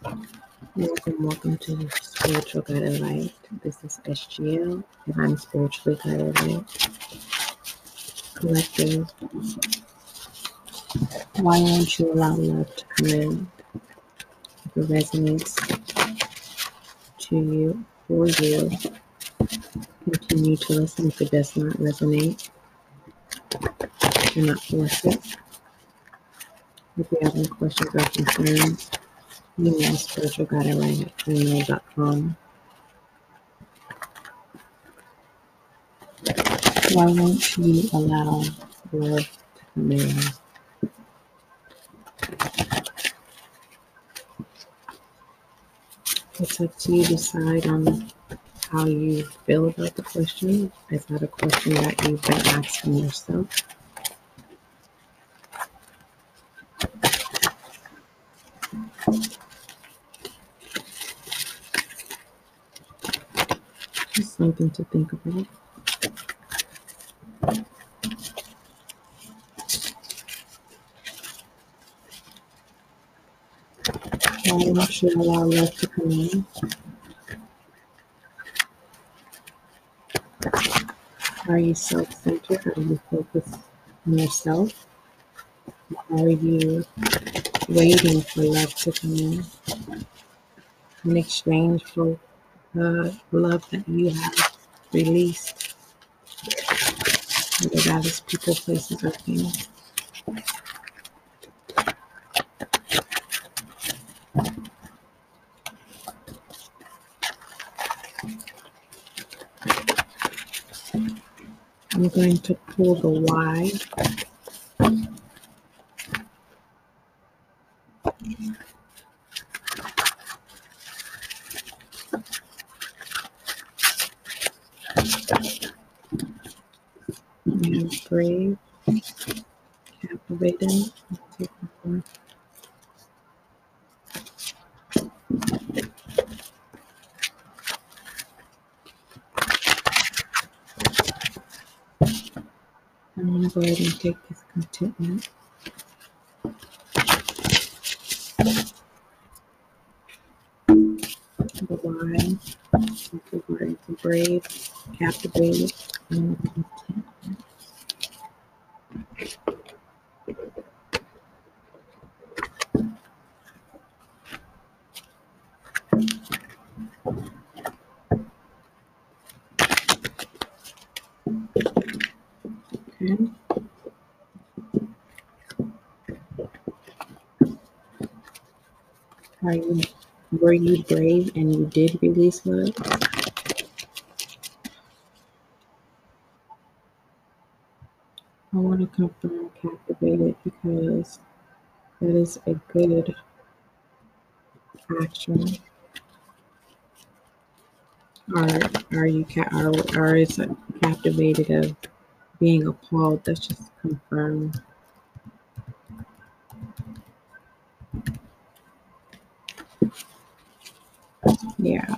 Welcome, welcome to Spiritual Guided Light. This is SGL, and I'm Spiritually Guided Light. Collective, why won't you allow love to come in? If it resonates to you, for you, continue to listen. If it does not resonate, do not force it. If you have any questions or concerns, email spiritualguidelight at gmail.com. Why won't you allow love to come in? It's up to you to decide on how you feel about the question. Is that a question that you've been asking yourself? Just something to think about. Why you allow love to come in? Are you self centered? Are you focused on yourself? Are you waiting for love to come in in exchange for the love that you have released? Whether that is people, places, or things. I'm going to pull the Y. We have brave, the. I'm going to go ahead and take this contentment. The we're into brave, captivated, and content. Are you were you brave and you did release love? I want to confirm captivated because that is a good action. Are are you ca- are or is captivated of being appalled? That's just confirmed. Yeah.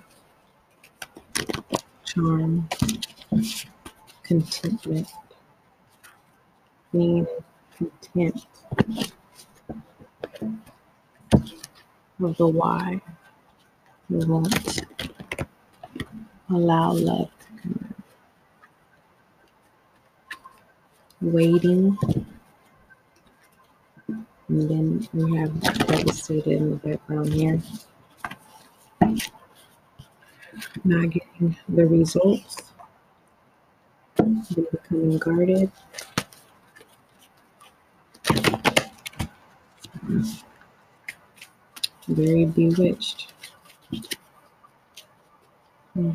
Charm, contentment, being content of the why. You won't allow love to come in. Waiting. And then we have devastated in the background here. Not getting the results. Then becoming guarded. Very bewitched. Hmm.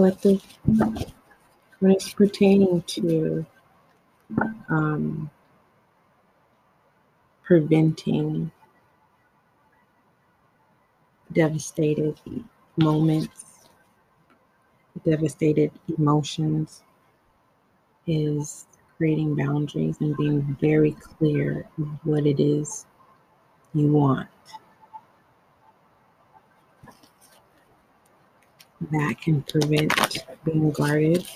Collective, when it's pertaining to um, preventing devastated moments, devastated emotions, is creating boundaries and being very clear of what it is you want. That can prevent being guarded.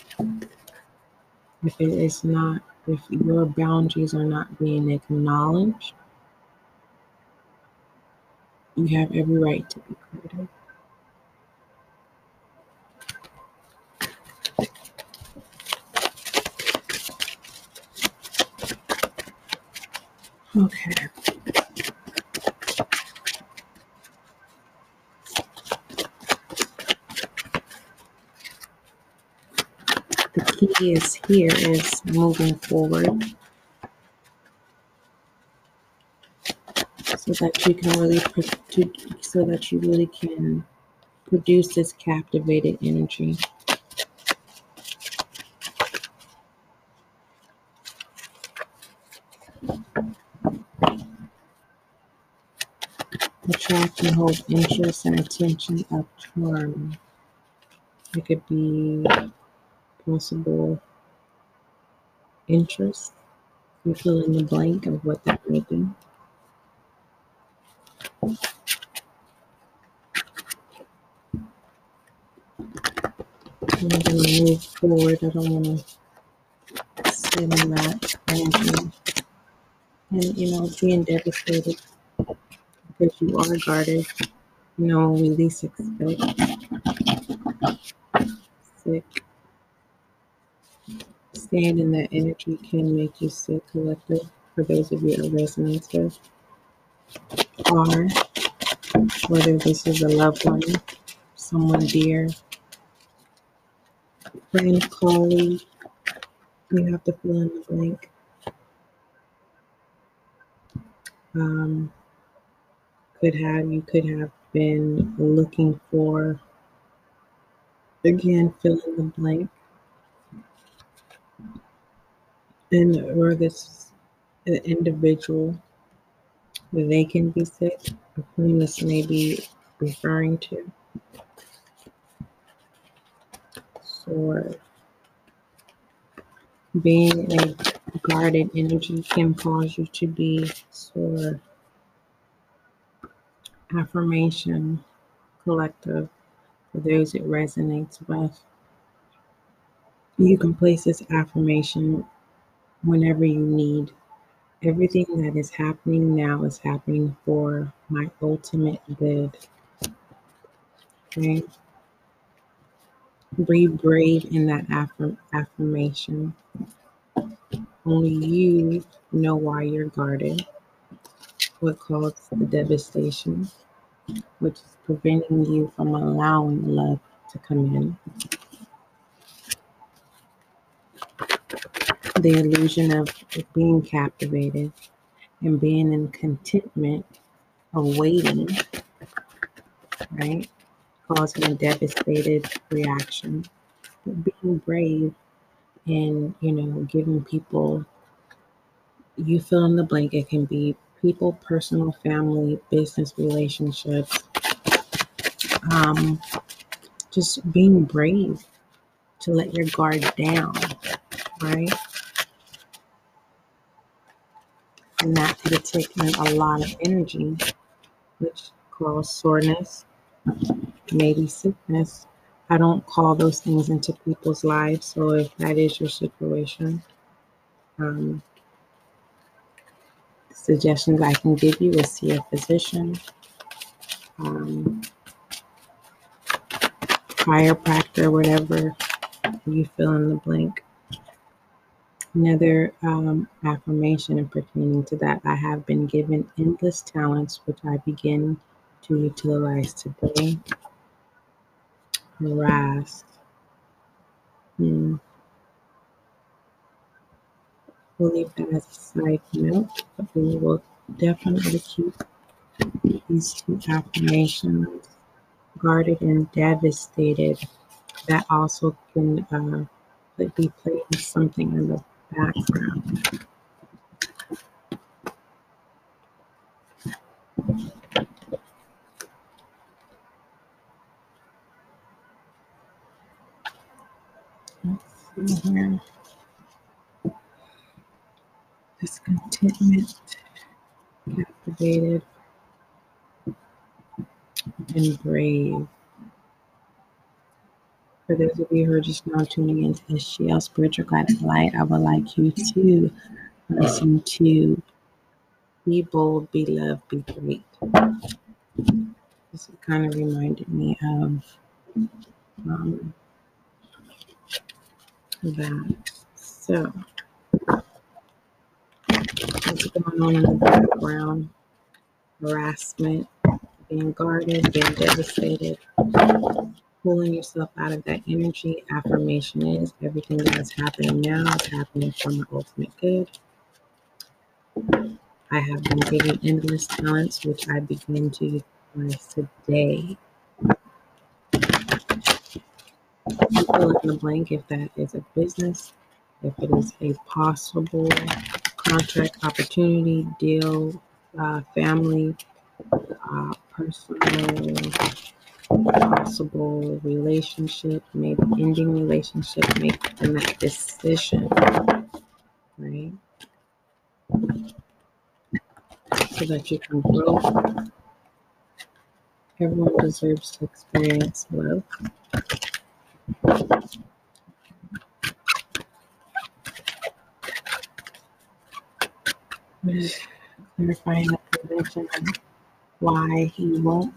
If it is not, if your boundaries are not being acknowledged, you have every right to be guarded. Okay. The key is here is moving forward so that you can really so that you really can produce this captivated energy. attract and hold interest and attention of charm. It could be possible interest. You fill in the blank of what that may be. I'm going to move forward. I don't want to sit in that energy. And, you know, being devastated because you are guarded. You know, we least expect. Sick. In that energy can make you sick, collective, for those of you that resonates with. Are, whether this is a loved one, someone dear, friend, colleague, you have to fill in the blank. Um, could have you could have been looking for again fill in the blank and or this individual they can be sick of whom this may be referring to so being a guarded energy can cause you to be sore affirmation collective for those it resonates with. You can place this affirmation whenever you need. Everything that is happening now is happening for my ultimate good. Okay? Be brave in that affirm- affirmation. Only you know why you're guarded, what caused the devastation, which is preventing you from allowing love to come in. The illusion of being captivated and being in contentment of waiting, right? Causing a devastated reaction. But being brave and, you know, giving people, you fill in the blank, it can be people, personal, family, business relationships. Um, just being brave to let your guard down, right? And that could have taken a lot of energy, which cause soreness, maybe sickness. I don't call those things into people's lives. So if that is your situation, um, suggestions I can give you is see a physician, um, chiropractor, whatever you fill in the blank. Another um, affirmation pertaining to that I have been given endless talents, which I begin to utilize today. Harassed. Hmm. We'll leave that as a side note, but we will definitely keep these two affirmations guarded and devastated. That also can uh, be playing something in the discontentment, captivated, and brave. For those of you who are just now tuning into the Shield Spiritual Guided Light, I would like you to listen to Be Bold, Be Loved, Be Great. This kind of reminded me of um, that. So, what's going on in the background? Harassment, being guarded, being devastated, pulling yourself out of that energy. Affirmation is everything that is happening now is happening for my ultimate good. I have been given endless talents, which I begin to utilize today. You fill in the blank if that is a business, if it is a possible contract opportunity, deal, uh, family, uh, personal possible relationship, maybe ending relationship, making that decision, right? So that you can grow. Everyone deserves to experience love. Clarifying the prevention why he won't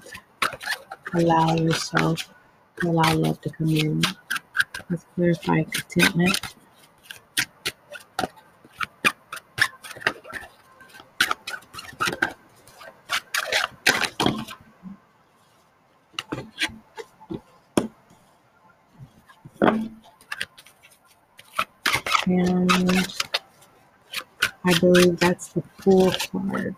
allow yourself to allow love to come in. Let's clarify contentment. And I believe that's the full card.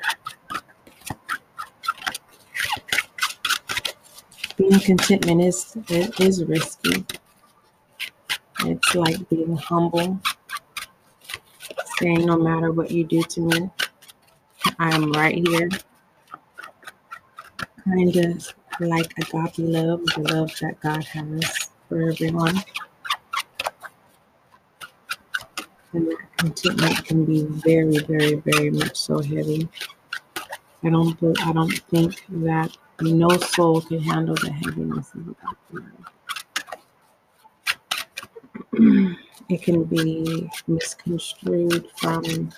Contentment is it is risky. It's like being humble, saying no matter what you do to me, I am right here. Kind of like agape love, the love that God has for everyone. And that contentment can be very, very, very much so heavy. I don't I don't think that no soul can handle the heaviness of agape love. It can be misconstrued from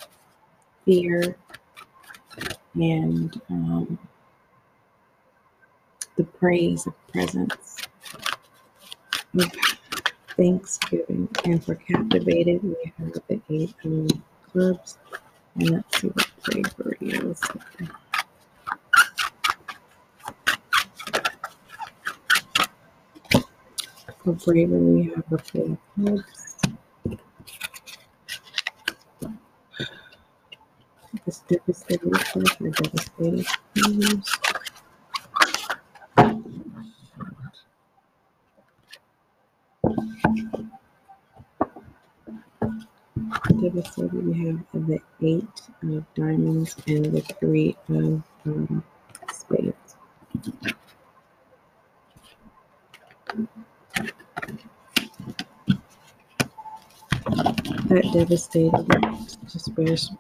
fear and um, the praise of presence thanksgiving. And for captivated, we have the eight clubs. And let's see what bravery is. For bravery, we have the four of clubs. This devastated clubs or devastated clubs. Devastated, we have the eight of diamonds and the three of um, spades. That devastated just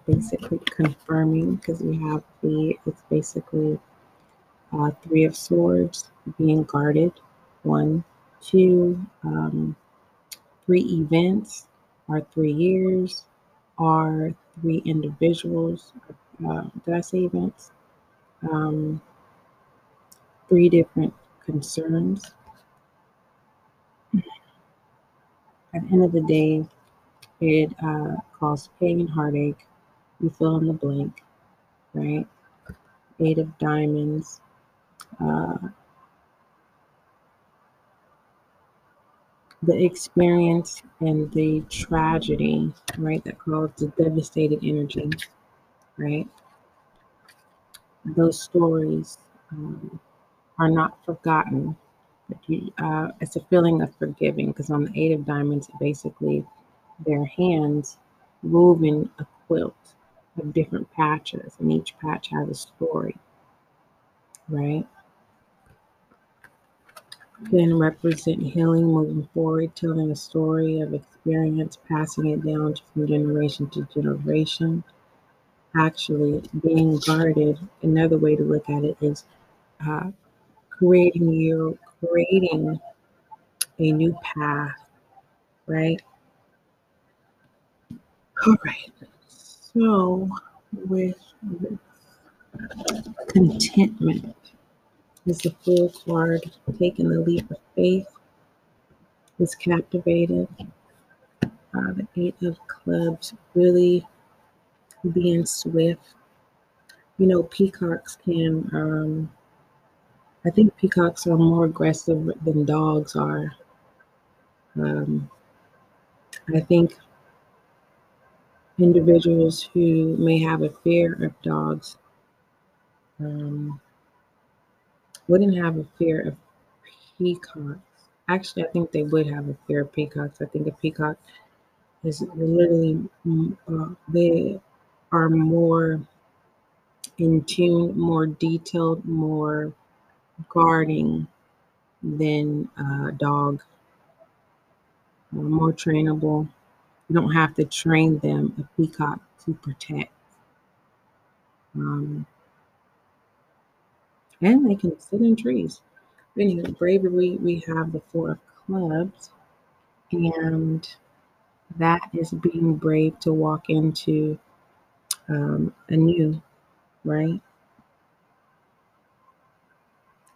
basically confirming because we have the it's basically uh, three of swords being guarded. One two um, three events are three years. Are three individuals uh, did i say events? Um, three different concerns. At the end of the day it uh, caused pain and heartache. You fill in the blank, right? Eight of diamonds. Uh, the experience and the tragedy, right, that caused the devastated energy, right? Those stories um, are not forgotten. You, uh, it's a feeling of forgiving because on the Eight of Diamonds, basically their hands woven a quilt of different patches, and each patch has a story, right? Then represent healing, moving forward, telling a story of experience, passing it down from generation to generation. Actually, being guarded, another way to look at it is uh, creating your creating a new path, right? All right. So, with contentment is the full card, taking the leap of faith, is captivated. Uh, the Eight of Clubs really being swift. You know, peacocks can, um, I think peacocks are more aggressive than dogs are. Um, I think individuals who may have a fear of dogs um, wouldn't have a fear of peacocks. Actually, I think they would have a fear of peacocks. I think a peacock is literally, mm, uh, they are more in tune, more detailed, more guarding than a dog, more trainable. You don't have to train them a peacock to protect. Um, and they can sit in trees. Anyway, bravery, we have the Four of Clubs, and that is being brave to walk into um, anew, right?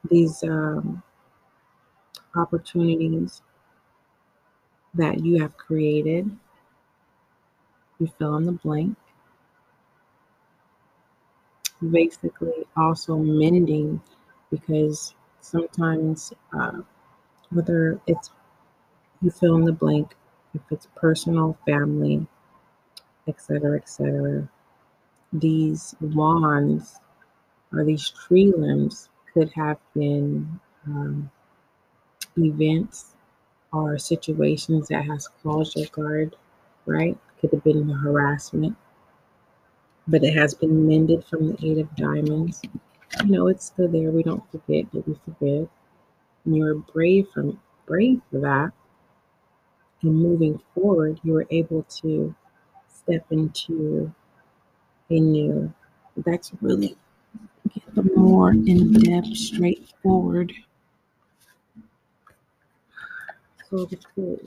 These um, opportunities that you have created, you fill in the blank. Basically, also mending because sometimes, uh, whether it's you fill in the blank, if it's personal, family, etc., etc., these wands or these tree limbs could have been um, events or situations that has caused your guard, right? Could have been the harassment, but it has been mended from the eight of diamonds. You know, it's still there. We don't forget, but we forgive. And you're brave from brave for that. And moving forward, you were able to step into a new. That's really get the more in depth, straightforward. So the fool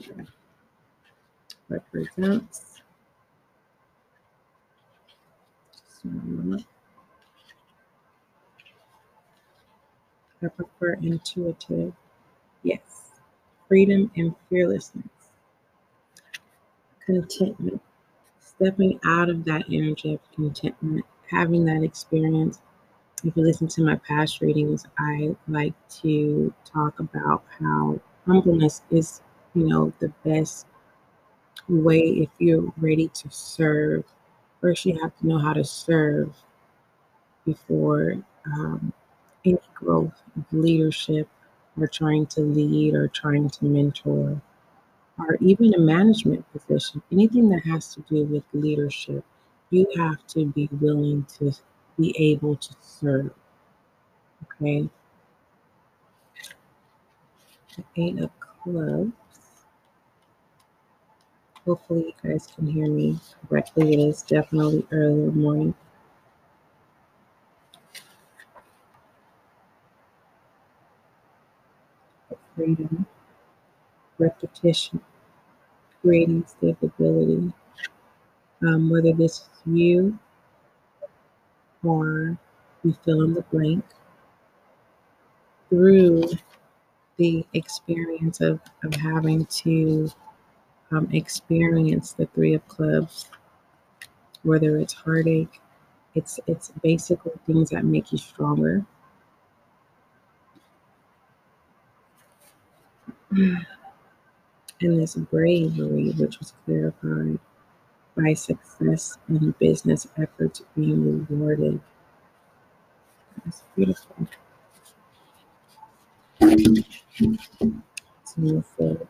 represents. So I prefer intuitive. Yes. Freedom and fearlessness. Contentment. Stepping out of that energy of contentment, having that experience. If you listen to my past readings, I like to talk about how humbleness is, you know, the best way if you're ready to serve. First, you have to know how to serve before um, any growth of leadership or trying to lead or trying to mentor or even a management position, anything that has to do with leadership, you have to be willing to be able to serve. Okay. The Eight of Clubs. Hopefully, you guys can hear me correctly. It is definitely early morning. Freedom, repetition, creating stability. Um, whether this is you or you fill in the blank through the experience of, of having to um, experience the three of clubs whether it's heartache it's it's basically things that make you stronger. And this bravery which was clarified by success and business efforts being rewarded. That's beautiful. Move forward.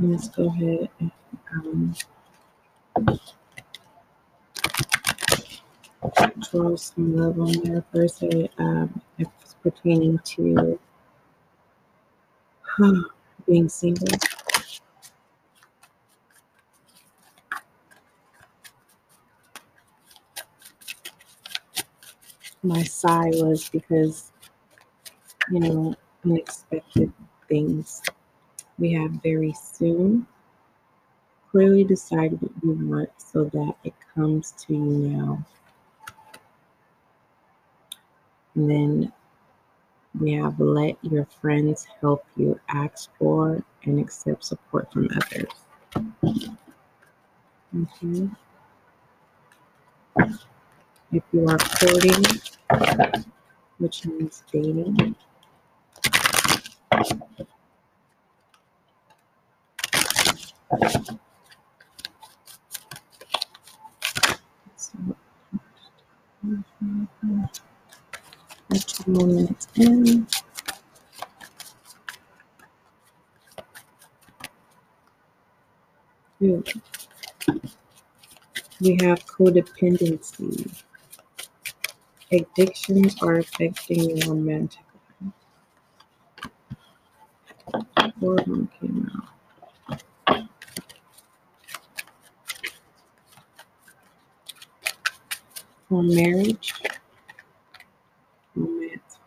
Let's go ahead and um, draw some love on I, um, it's pertaining to huh, being single. My sigh was because, you know, unexpected things we have very soon. Clearly decide what you want so that it comes to you now. And then we have let your friends help you ask for and accept support from others. Okay. If you are courting, which means dating, two more minutes in. Good. We have codependency. Addictions are affecting romantic life. Fourth one came out. For marriage,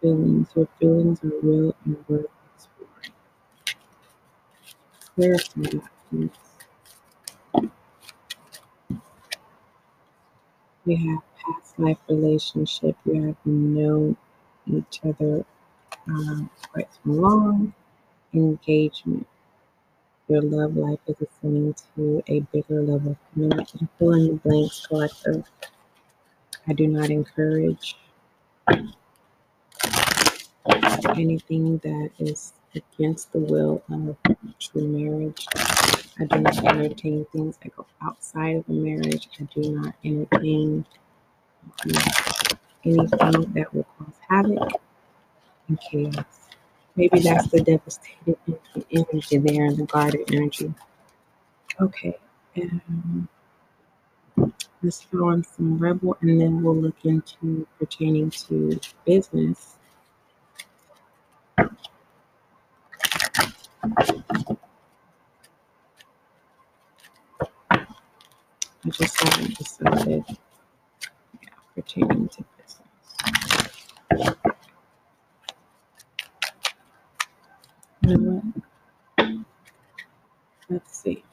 feelings. Your feelings are real and worth exploring. Clarify please. We have past life relationship. You have known each other um, quite long. Engagement. Your love life is ascending to a bigger level of commitment. Fill in the blanks, collective. I do not encourage anything that is against the will of true marriage. I do not entertain things that go outside of a marriage. I do not entertain anything that will cause havoc and chaos. Maybe that's the devastated energy there in the guarded energy. Okay. Um, let's throw in some rebel and then we'll look into pertaining to business. I just haven't decided yeah, pertaining to business. You know what? Let's see.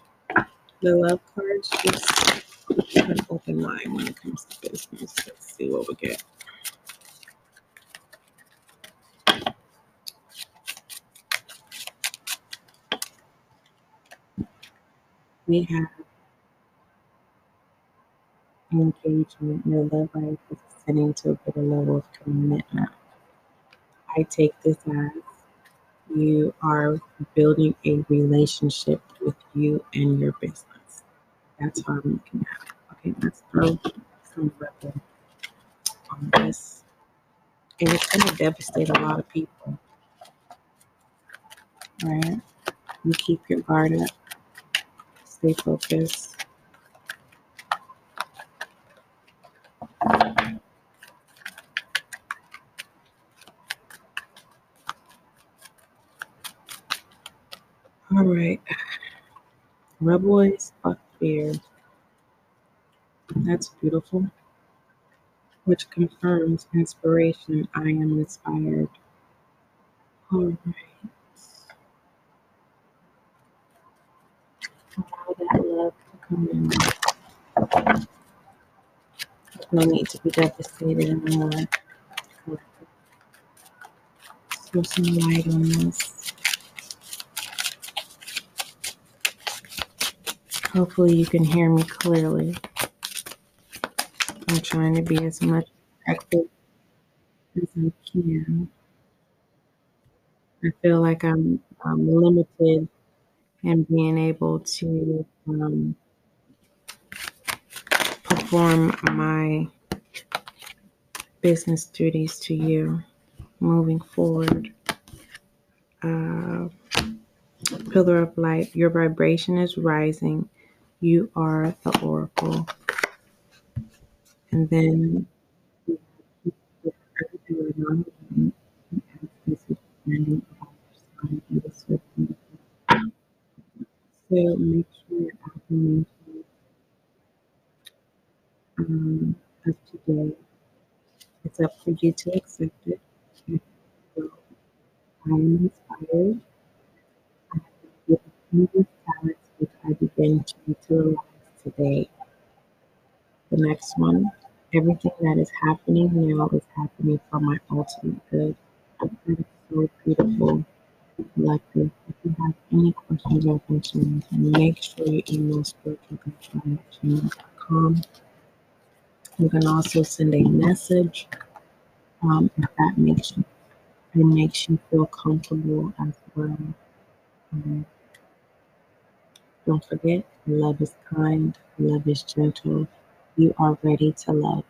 The love cards just an open mind when it comes to business. Let's see what we get. We have engagement. Your love life is ascending to a better level of commitment. I take this as you are building a relationship with you and your business. That's how I'm looking at it. Okay, let's throw some rebel on this. And it's going to devastate a lot of people. Right? You keep your guard up, focused. All right. Rebels fuck fear. That's beautiful. Which confirms inspiration. I am inspired. All right. Allow that in. No need to be devastated anymore. Throw some light on this. Hopefully, you can hear me clearly. I'm trying to be as much active as I can. I feel like I'm, I'm limited in being able to um, perform my business duties to you moving forward. Uh, pillar of light, your vibration is rising. You are the oracle. And then you. we're not alone. We ask this understanding of our son. It is so beautiful. So make sure your affirmations um, of today. It's up for you to accept it. I am inspired. I given me these talents which I begin to utilize today. The next one, everything that is happening now is happening for my ultimate good. I think it's so beautiful, collective. If you have any questions or concerns, make sure you email spiritualconnection.com. You can also send a message um, if that makes you it makes you feel comfortable as well. Um, don't forget, love is kind, love is gentle. You are ready to love.